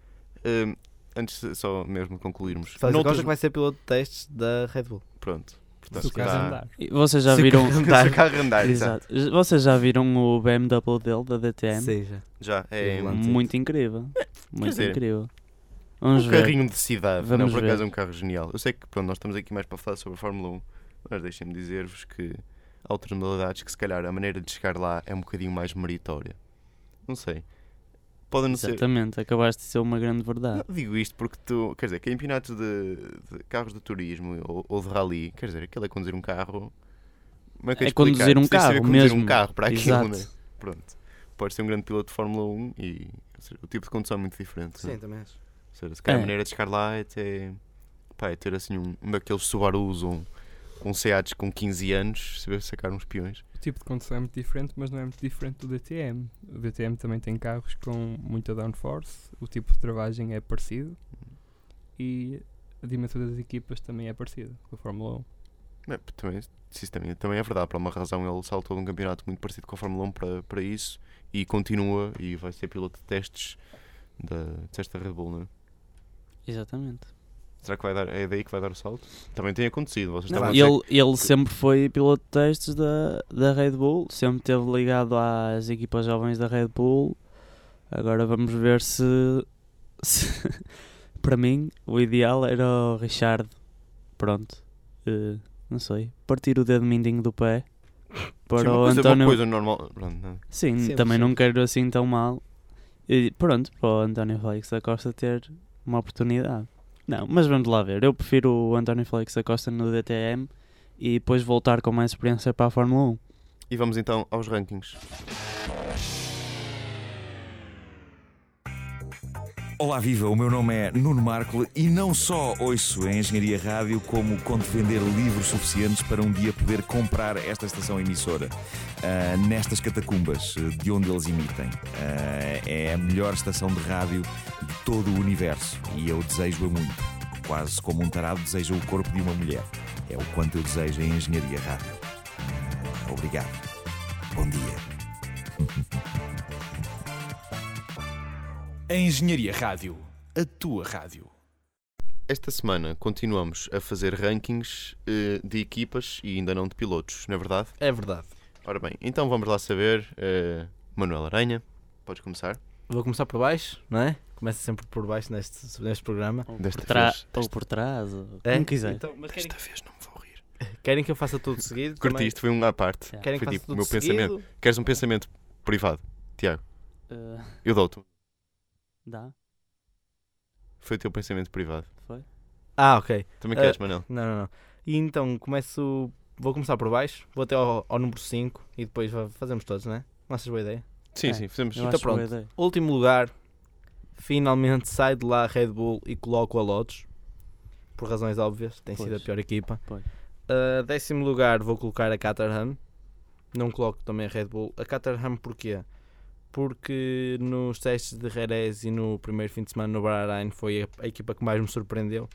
Hum, antes só mesmo concluirmos. Faz noutras- Costa que vai ser piloto de testes da Red Bull. Pronto. Se Portanto, o carro andar. Vocês já Se o viram. carro Se andar. o carro andar, exato. Exato. Vocês já viram o BMW dele, da DTM? Seja. Já, é Sim, um, Muito incrível. Muito dizer, incrível. Vamos um ver. carrinho de cidade. Vamos não, por acaso é um carro genial. Eu sei que pronto, nós estamos aqui mais para falar sobre a Fórmula 1, mas deixem-me dizer-vos que há outras modalidades que se calhar a maneira de chegar lá é um bocadinho mais meritória. Não sei. Pode não ser. Exatamente, acabaste de ser uma grande verdade. Não, digo isto porque tu, quer dizer, campeonatos de, de carros de turismo ou, ou de rally, quer dizer, aquilo é conduzir um carro. Como é que É conduzir um carro conduzir mesmo. um carro para aquilo, Exato. né? Pronto. Podes ser um grande piloto de Fórmula 1 e seja, o tipo de condução é muito diferente. né? Sim, também acho. Ou seja, se calhar É. a maneira de chegar lá é ter, pá, é ter assim um, um daqueles Subarus ou um, um Seats com 15 anos, saber sacar uns peões. O tipo de condução é muito diferente, mas não é muito diferente do DTM. O DTM também tem carros com muita downforce, o tipo de travagem é parecido e a dimensão das equipas também é parecida com a Fórmula 1. É, também, isso também, também é verdade, por uma razão ele saltou de um campeonato muito parecido com a Fórmula 1 para, para isso e continua e vai ser piloto de testes da, de testes da Red Bull, não é? Exatamente. Será que vai dar, é daí que vai dar o salto? Também tem acontecido, vocês Não, Ele, ele sempre foi piloto de testes da, da Red Bull, sempre esteve ligado às equipas jovens da Red Bull. Agora vamos ver se, se- para mim o ideal era o Richard, pronto, eh, não sei, partir o dedo mindinho do pé Sim, para uma o coisa, António. coisa normal. Pronto, não. Sim, Sim, também sim. não quero assim tão mal. E pronto, para o António Félix da Costa ter uma oportunidade. Não, mas vamos lá ver. Eu prefiro o António Félix da Costa no DTM e depois voltar com mais experiência para a Fórmula 1. E vamos então aos rankings. Olá viva, o meu nome é Nuno Marco e não só ouço a Engenharia Rádio como conto vender livros suficientes para um dia poder comprar esta estação emissora ah, nestas catacumbas eh, de onde eles emitem. Ah, é a melhor estação de rádio de todo o universo e eu desejo-a muito. Quase como um tarado deseja o corpo de uma mulher. É o quanto eu desejo a Engenharia Rádio. Ah, obrigado. Bom dia. A Engenharia Rádio, a tua rádio. Esta semana continuamos a fazer rankings eh, de equipas e ainda não de pilotos, não é verdade? É verdade. Ora bem, então vamos lá saber. eh, Manuel Aranha, podes começar? Vou começar por baixo, não é? Começa sempre por baixo neste, neste programa. Ou Desta por, trás vez, ou por trás, ou É? como quiser. Então, mas querem, Desta vez não me vou rir. querem que eu faça tudo seguido? também? Curti isto, foi um à parte. Yeah. Querem que Foi faça tipo tudo meu seguido? pensamento. Queres um pensamento privado? Tiago, Eh, eu dou-te. Dá? Foi o teu pensamento privado. Foi? Ah, ok. Também queres, Manel? Não, não, não. E então começo. Vou começar por baixo, vou até ao, ao número 5 e depois fazemos todos, não é? Não achas boa ideia? Sim, é, sim, fizemos. Eu Então pronto. ideia. Último lugar, finalmente sai de lá a Red Bull e coloco a Lotus. Por razões óbvias, tem sido a Pois. pior equipa. Pois. Uh, décimo lugar, vou colocar a Caterham. Não coloco também a Red Bull. A Caterham porquê? Porque nos testes de Jerez e no primeiro fim de semana no Bahrein foi a, a equipa que mais me surpreendeu.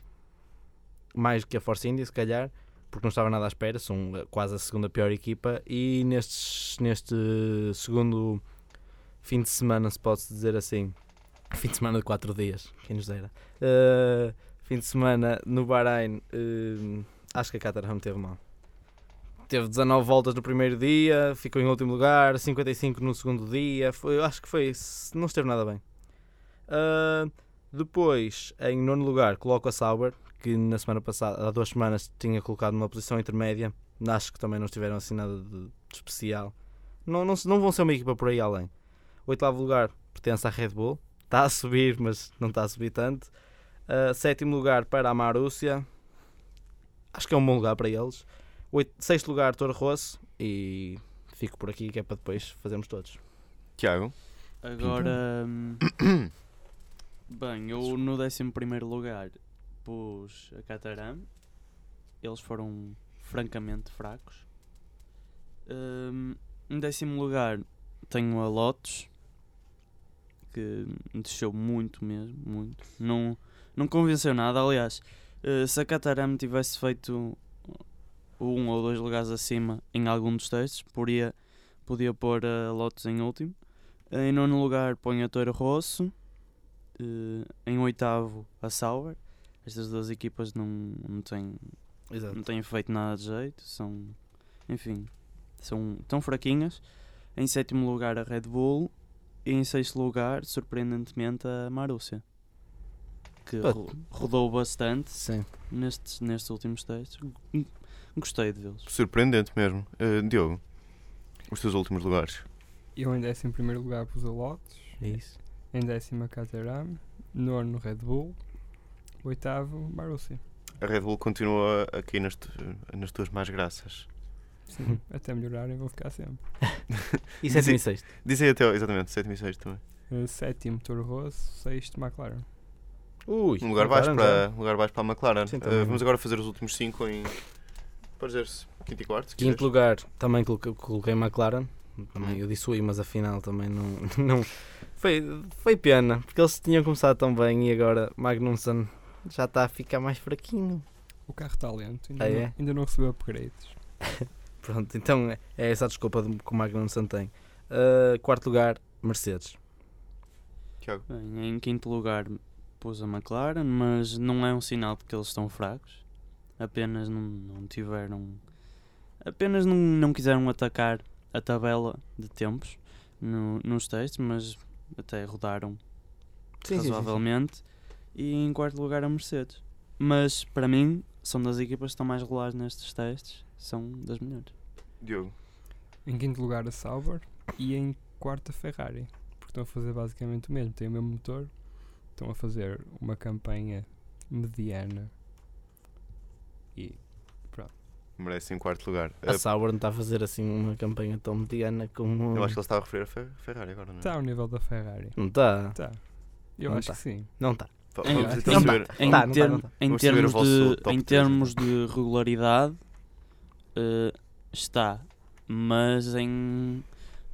Mais que a Force India, se calhar, porque não estava nada à espera, são quase a segunda pior equipa. E nestes, neste segundo fim de semana, se pode dizer assim, fim de semana de 4 dias, quem nos dera, eh, fim de semana no Bahrein, eh, acho que a Caterham teve mal. Teve 19 voltas no primeiro dia, ficou em último lugar, 55 no segundo dia. Foi, acho que foi. Não esteve nada bem. Ah, depois, em nono lugar, coloco a Sauber, que na semana passada, há duas semanas, tinha colocado numa posição intermédia. Acho que também não estiveram assim nada de, de especial. Não, não, não vão ser uma equipa por aí além. Oitavo lugar pertence à Red Bull. Está a subir, mas não está a subir tanto. Ah, sétimo lugar para a Marúcia. Acho que é um bom lugar para eles. Oito, sexto lugar, Toro Rosso. E fico por aqui, que é para depois fazermos todos. Tiago, Agora, hum, bem, eu no 11 lugar pus a Catarã. Eles foram francamente fracos. Hum, em décimo lugar tenho a Lotus, que me desceu muito mesmo, muito. Não, não convenceu nada. Aliás, eh, se a Catarã tivesse feito um ou dois lugares acima em algum dos testes, podia, podia pôr a Lotus em último. Em nono lugar ponho a Toro Rosso. Eh, em oitavo a Sauber. Estas duas equipas não, não, têm, Exato. não têm feito nada de jeito. São, enfim, são tão fraquinhas. Em sétimo lugar a Red Bull. E em sexto lugar, surpreendentemente, a Marúcia. Que ro- rodou bastante Sim. nestes, nestes últimos testes. Gostei de vê-los. surpreendente mesmo. Uh, Diogo, os teus últimos lugares. Eu em décimo primeiro lugar pus a Lotus, É isso. em décimo a Caterham, nono Red Bull, oitavo Marussia. A Red Bull continua aqui nas, tu- nas tuas más graças. Sim, até melhorarem vou ficar sempre. E sétimo e sexto. Dizem até, exatamente, sétimo e sexto também. Uh, sétimo Toro Rosso, sexto McLaren. Ui, Um lugar baixo, para, um lugar baixo para a McLaren. Sim, Uh, vamos agora fazer os últimos cinco em. Pode dizer-se, quinto e quarto. se quiseres. Quinto lugar, também coloquei, McLaren. Também, Hum. eu disse ui, mas afinal também não. não foi, foi pena, porque eles tinham começado tão bem e agora Magnussen já está a ficar mais fraquinho. O carro está lento, ainda, Ah, não, é? ainda não recebeu upgrades. Pronto, então é, é essa a desculpa de- que o Magnussen tem. Uh, quarto lugar, Mercedes. Tiago. Bem, em quinto lugar pus a McLaren, mas não é um sinal de que eles estão fracos. Apenas não, não tiveram. Apenas não, não quiseram atacar a tabela de tempos no- nos testes, mas até rodaram Sim, sim, sim, sim. razoavelmente. E em quarto lugar a Mercedes. Mas para mim são das equipas que estão mais regulares nestes testes, são das melhores. Diogo. Em quinto lugar a Sauber e em quarto a Ferrari. Porque estão a fazer basicamente o mesmo, têm o mesmo motor, estão a fazer uma campanha mediana. E Merece em quarto lugar. A Uh, Sauber não está a fazer assim uma campanha tão mediana como. eu acho que ele estava a referir a Fe- Ferrari agora, não é? está ao nível da Ferrari. Não está. Tá. Eu Não acho tá. que sim. Não está. Em- Vamos então não saber. Em, Tá, não tá, term- não tá. em Vamos saber o termos, vosso de, top em três, termos de regularidade, eh, está, mas em,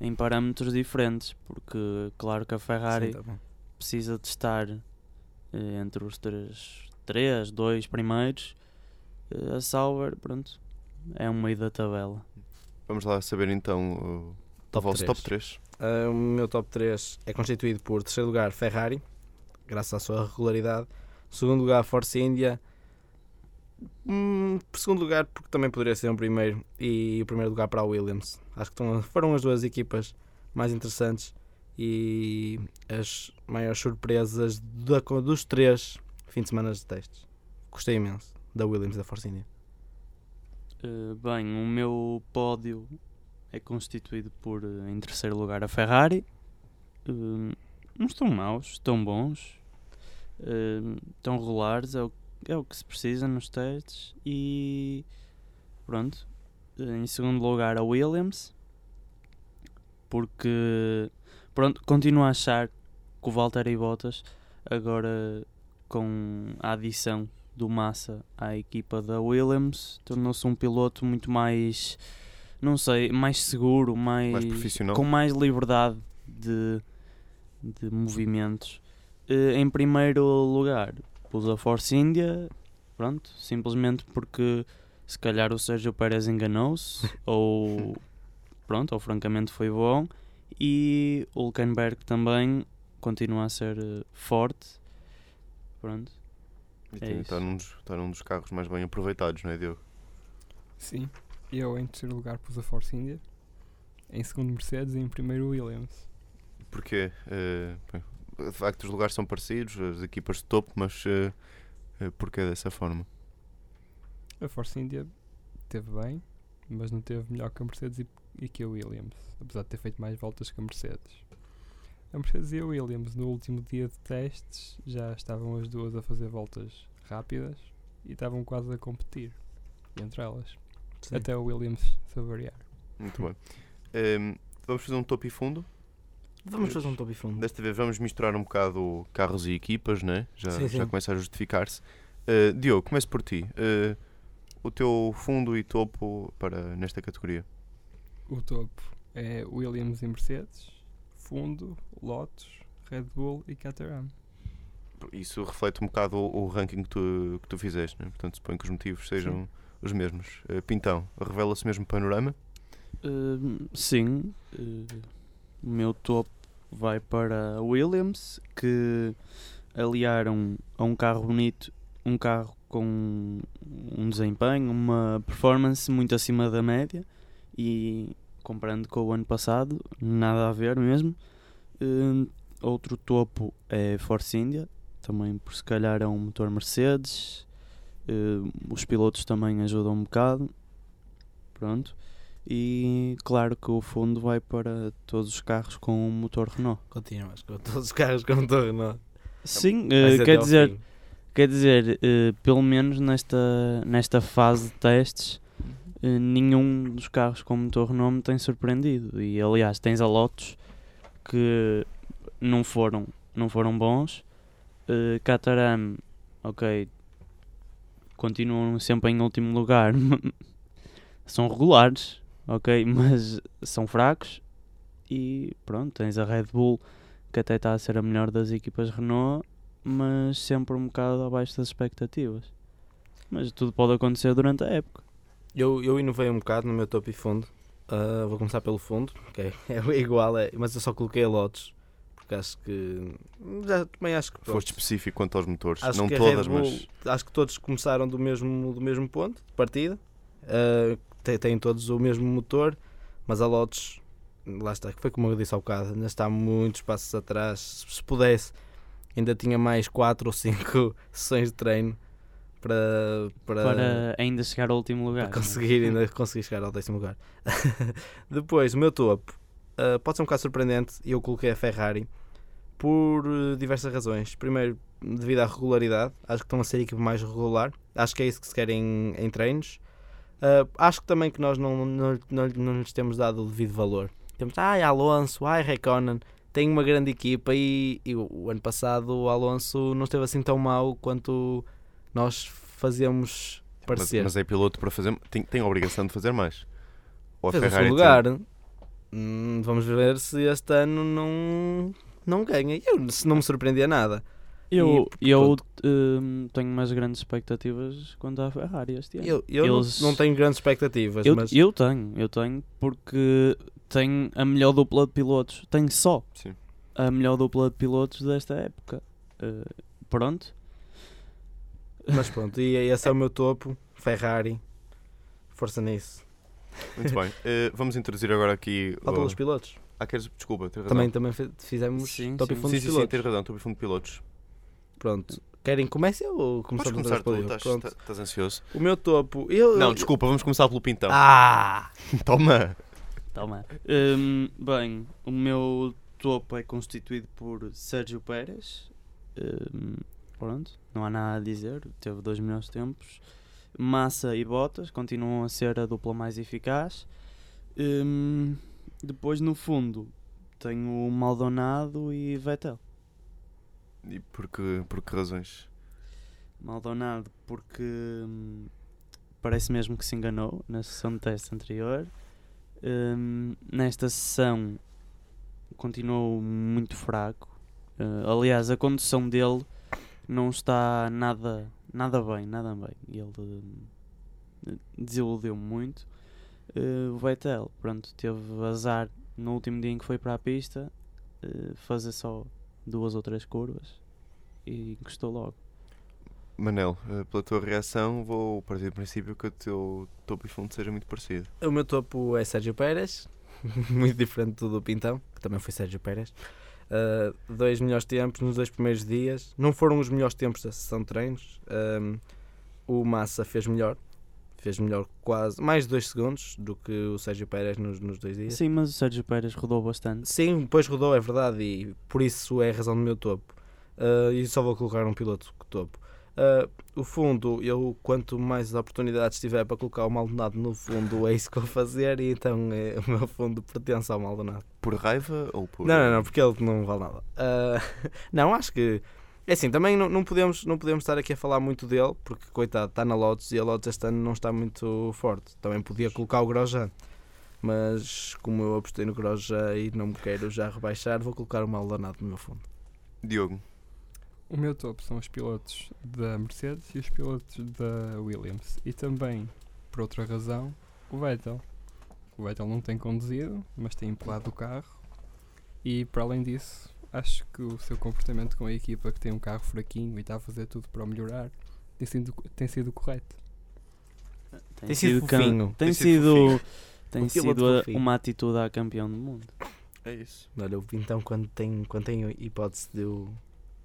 em parâmetros diferentes, porque claro que a Ferrari Sim, tá precisa de estar eh, entre os três, três, dois primeiros. Eh, a Sauber, pronto, é um meio da tabela. Vamos lá saber então o, o Top vosso três. top 3. Uh, o meu top 3 é constituído por terceiro lugar Ferrari, graças à sua regularidade. Segundo lugar Force India. Hum, por segundo lugar, porque também poderia ser um primeiro. E o primeiro lugar para a Williams. Acho que estão- foram as duas equipas mais interessantes e as maiores surpresas da, dos três fins de semana de testes. Gostei imenso da Williams da Force India. Eh, bem, o meu pódio é constituído por, eh, em terceiro lugar, a Ferrari. Eh, não estão maus, estão bons. Eh, estão regulares, é o, é o que se precisa nos testes. E pronto. Em segundo lugar, a Williams. Porque, pronto, continuo a achar que o Valtteri Bottas, agora com a adição do Massa à equipa da Williams, tornou-se um piloto muito mais, não sei, mais seguro, mais, Mais profissional. com mais liberdade de, de movimentos. Eh, em primeiro lugar, pus a Force India, pronto, simplesmente porque se calhar o Sérgio Pérez enganou-se, ou pronto, ou francamente foi bom, e o Hulkenberg também continua a ser eh, forte, pronto. E É está num, dos, está num dos carros mais bem aproveitados, não é, Diogo? Sim. Eu em terceiro lugar pus a Force India. Em segundo Mercedes e em primeiro Williams. Porque, eh, bem, de facto, os lugares são parecidos, as equipas de topo, mas eh, eh, porquê dessa forma? A Force India teve bem, mas não teve melhor que a Mercedes e, e que a Williams, apesar de ter feito mais voltas que a Mercedes. A Mercedes e a Williams no último dia de testes já estavam as duas a fazer voltas rápidas e estavam quase a competir entre elas. Sim. Até a Williams se avariar. Muito bem. Ehm, vamos fazer um topo e fundo. Vamos fazer um top e fundo. Desta vez vamos misturar um bocado carros e equipas, né? já, Sim, já sim. começa a justificar-se. Eh, Diogo, comece por ti. Eh, o teu fundo e topo para nesta categoria. O topo é Williams e Mercedes, fundo, Lotus, Red Bull e Caterham. Isso reflete um bocado o, o ranking que tu, que tu fizeste, né? portanto suponho que os motivos sejam os mesmos. Eh, Pintão, revela-se mesmo panorama? Uh, sim, uh, o meu topo vai para a Williams, que aliaram a um carro bonito, um carro com um desempenho, uma performance muito acima da média e comparando com o ano passado, nada a ver mesmo. Uh, outro topo é Force India, também por se calhar é um motor Mercedes. Uh, os pilotos também ajudam um bocado. Pronto. E claro que o fundo vai para todos os carros com um motor Renault. Continuas com todos os carros com motor Renault. Sim, até quer dizer, quer dizer eh, pelo menos nesta, nesta fase de testes, nenhum dos carros com motor Renault tem surpreendido. E aliás, tens a Lotus que não foram, não foram bons. Eh, Caterham, ok, continuam sempre em último lugar. são regulares, ok, mas são fracos. E pronto, tens a Red Bull que até está a ser a melhor das equipas Renault, mas sempre um bocado abaixo das expectativas. Mas tudo pode acontecer durante a época. Eu, eu inovei um bocado no meu topo e fundo. Ah, vou começar pelo fundo, que é, é igual, é, mas eu só coloquei a Lotus. Porque acho que. Já, também acho que. pronto. Foste específico quanto aos motores. Acho não todas, Bull, mas. acho que todos começaram do mesmo, do mesmo ponto de partida. Uh, têm, têm todos o mesmo motor, mas a Lotus, lá está, foi como eu disse há bocado, ainda está muitos passos atrás. Se pudesse, ainda tinha mais 4 ou 5 sessões de treino para, para, Para ainda chegar ao último lugar. para é? conseguir, ainda conseguir chegar ao décimo lugar. Depois, o meu topo uh, pode ser um bocado surpreendente eu coloquei a Ferrari por uh, diversas razões. Primeiro, devido à regularidade, acho que estão a ser a equipe mais regular. Acho que é isso que se quer em, em treinos. Uh, acho que também que nós não, não, não, não lhes temos dado o devido valor. Temos, ai Alonso, ai Raikkonen, tem uma grande equipa e, e o, o ano passado o Alonso não esteve assim tão mau quanto nós fazíamos Mas, parecer. mas é piloto para fazer. Tem, tem a obrigação de fazer mais. Ou a Fez o Ferrari seu tem- lugar. Hum, vamos ver se este ano não, não ganha. Eu se não me surpreendia nada. Eu, E, eu hum, tenho mais grandes expectativas quanto à Ferrari este ano. Eu, eu não- Eles- não, tenho grandes expectativas, eu, mas eu tenho, eu tenho, porque tenho a melhor dupla de pilotos. Tenho só Sim. a melhor dupla de pilotos desta época. Uh, pronto. Mas pronto, e esse é o meu topo. Ferrari. Força nisso. Muito bem. Eh, vamos introduzir agora aqui. Faltam o- os pilotos. Ah, queres. Desculpa, tens razão. Também, também fizemos Sim, top e sim. fundo Sim, sim, sim, pilotos. tens razão. Estou a fundo de pilotos. Pronto. Querem que comece eu ou Podes começamos começar a tu, responder? estás, Pronto. estás- estás ansioso? O meu topo. Eu, Não, desculpa, vamos começar pelo pintão. Ah! Toma! Toma. Hum, bem, o meu topo é constituído por Sérgio Pérez. Hum, pronto, não há nada a dizer. Teve dois melhores tempos. Massa e Bottas continuam a ser a dupla mais eficaz. Hum, depois, no fundo, tenho o Maldonado e Vettel. E por que, por que razões? Maldonado porque hum, parece mesmo que se enganou na sessão de teste anterior. Hum, nesta sessão continuou muito fraco. Uh, aliás, a condução dele não está nada, nada bem, nada bem. Ele uh, desiludiu muito. Uh, o Vettel, pronto, teve azar no último dia em que foi para a pista, uh, fazer só duas ou três curvas e encostou logo. Manel, eh, pela tua reação, vou partir do princípio que o teu topo e fundo seja muito parecido. O meu topo é Sérgio Pérez, muito diferente do do Pintão, que também foi Sérgio Pérez. Uh, dois melhores tempos nos dois primeiros dias. Não foram os melhores tempos da sessão de treinos. Um, o Massa fez melhor. Fez melhor quase mais de 2 segundos do que o Sérgio Pérez nos, nos dois dias. Sim, mas o Sérgio Pérez rodou bastante. Sim, depois rodou, é verdade, e por isso é a razão do meu topo. Uh, e só vou colocar um piloto topo. Uh, o fundo, eu quanto mais oportunidades tiver para colocar o Maldonado no fundo, é isso que vou fazer, e então é, o meu fundo pertence ao Maldonado. Por raiva ou por. Não, não, não, porque ele não vale nada. Uh, não, acho que. É assim, também não, não, podemos, não podemos estar aqui a falar muito dele, porque coitado, está na Lotus e a Lotus este ano não está muito forte. Também podia colocar o Grosjean, mas como eu apostei no Grosjean e não me quero já rebaixar, vou colocar o Maldonado no meu fundo. Diogo. O meu topo são os pilotos da Mercedes e os pilotos da Williams. E também, por outra razão, o Vettel. O Vettel não tem conduzido, mas tem empurrado o carro. E para além disso, acho que o seu comportamento com a equipa que tem um carro fraquinho e está a fazer tudo para o melhorar tem sido, tem sido correto. Tem, Tem sido fofinho. Tem, Tem sido tem Um sido uma atitude a campeão do mundo. É isso. Olha, o Pintão quando tem, quando tem hipótese de o-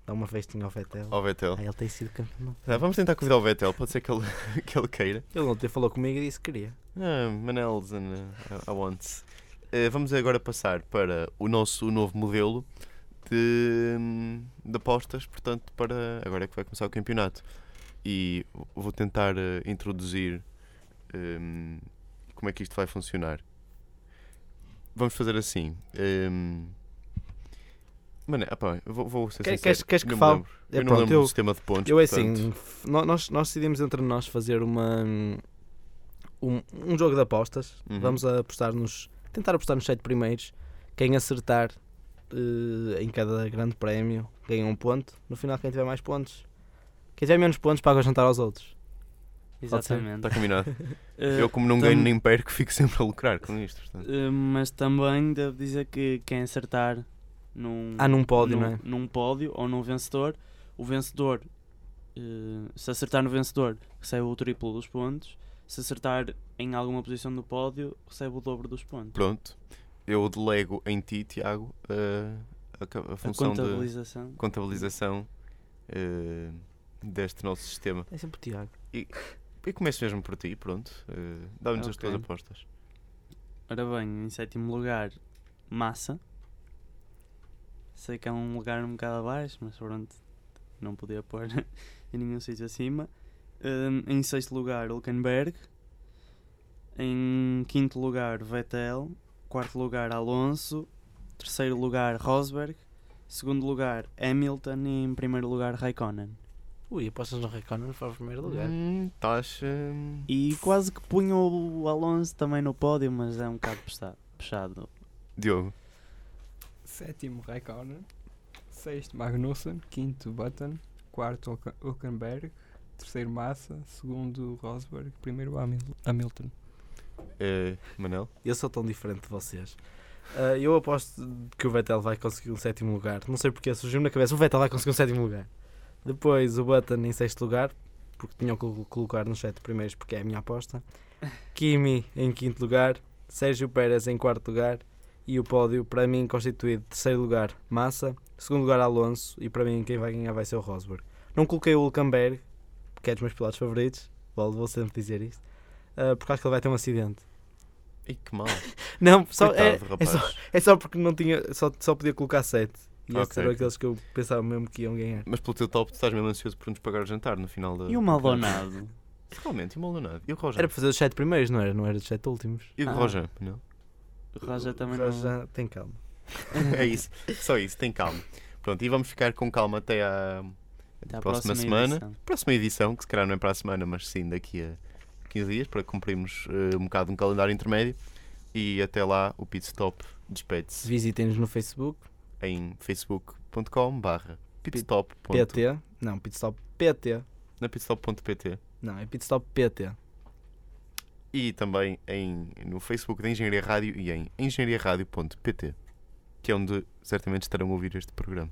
dar uma festinha ao Vettel, Ao Vettel. aí ele tem sido campeão. Ah, vamos tentar convidar o Vettel, pode ser que ele, que ele queira. Ele ontem falou comigo e disse que queria. Ah, Manel's and uh, I want. Eh, vamos agora passar para o nosso novo modelo de, de apostas, portanto, para agora é que vai começar o campeonato. E vou tentar eh, introduzir hum, como é que isto vai funcionar. Vamos fazer assim. hum, Mané, opá, eu vou, vou ser Quer- sincero, queres- queres que fale? É, eu não pronto, lembro eu- do sistema de pontos. Eu é portanto, assim, nós, nós decidimos entre nós fazer uma um, um jogo de apostas. Uhum. Vamos a apostar nos. tentar apostar nos sete primeiros. Quem acertar eh, em cada grande prémio ganha um ponto. No final quem tiver mais pontos. Quem tiver menos pontos paga o jantar aos outros. Exatamente. Está combinado. Eh, eu, como não ganho nem perco, fico sempre a lucrar com isto. eh, mas também devo dizer que quem acertar num, Ah, num pódio, num, não é? num pódio ou num vencedor, o vencedor, eh, se acertar no vencedor, recebe o triplo dos pontos. Se acertar em alguma posição do pódio, recebe o dobro dos pontos. Pronto, eu delego em ti, Tiago, a, a ca- a função de contabilização. contabilização eh, deste nosso sistema. É sempre o Tiago. E começo mesmo por ti, pronto. Dá-nos as Ok. tuas apostas. Ora bem, em sétimo lugar, Massa. Sei que é um lugar um bocado abaixo, mas pronto, não podia pôr em nenhum sítio acima. Hum, em sexto lugar, Hulkenberg. Em quinto lugar, Vettel. Quarto lugar, Alonso. Terceiro lugar, Rosberg. Segundo lugar, Hamilton. E em primeiro lugar, Raikkonen. Ui, apostas no Raikkonen para o primeiro lugar. Hum, Estás. hum, E quase que punho o Alonso também no pódio, mas é um bocado puxado. puxado. Diogo. Sétimo, Raikkonen. Sexto, Magnussen. Quinto, Button. Quarto, Hulkenberg. Terceiro, Massa. Segundo, Rosberg. Primeiro, Hamil- Hamilton. eh, Manel. Eu sou tão diferente de vocês. Ah, eu aposto que o Vettel vai conseguir um sétimo lugar. Não sei porque surgiu na cabeça. O Vettel vai conseguir um sétimo lugar. Depois o Button em sexto lugar, porque tinham que col- colocar nos sete primeiros, porque é a minha aposta. Kimi em quinto lugar. Sérgio Pérez em quarto lugar. E o pódio, para mim, constituído de terceiro lugar, Massa. Segundo lugar, Alonso. E para mim, quem vai ganhar vai ser o Rosberg. Não coloquei o Hulkenberg, porque é dos meus pilotos favoritos. Vou, vou sempre dizer isto. ah, porque acho que ele vai ter um acidente. Ei, que mal. Não, só, é, Coitado, é, só, rapaz. é só porque não tinha, só, só podia colocar 7. E esses Ok. eram aqueles que eu pensava mesmo que iam ganhar. Mas pelo teu top, tu estás mesmo ansioso por nos pagar o jantar no final da. E o Maldonado? Realmente, e o Maldonado. E o Roger? Era para fazer os 7 primeiros, não era? Não era os 7 últimos. E o Ah. Roger? Não? O Roger também Já, não. já tem calma. é isso. Só isso, tem calma. Pronto, e vamos ficar com calma até à Até à próxima, semana. edição. Próxima edição, que se calhar não é para a semana, mas sim daqui a 15 dias, para cumprirmos eh, um bocado um calendário intermédio. E até lá, o pit stop despede-se Visitem-nos no Facebook, em facebook.com barra pitstop. ponto- PT. Não, Pitstop PT. Na pitstop.pt Não, é Pitstop PT. E também em, no Facebook da Engenharia Rádio e em engenhariaradio.pt que é onde certamente estarão a ouvir este programa.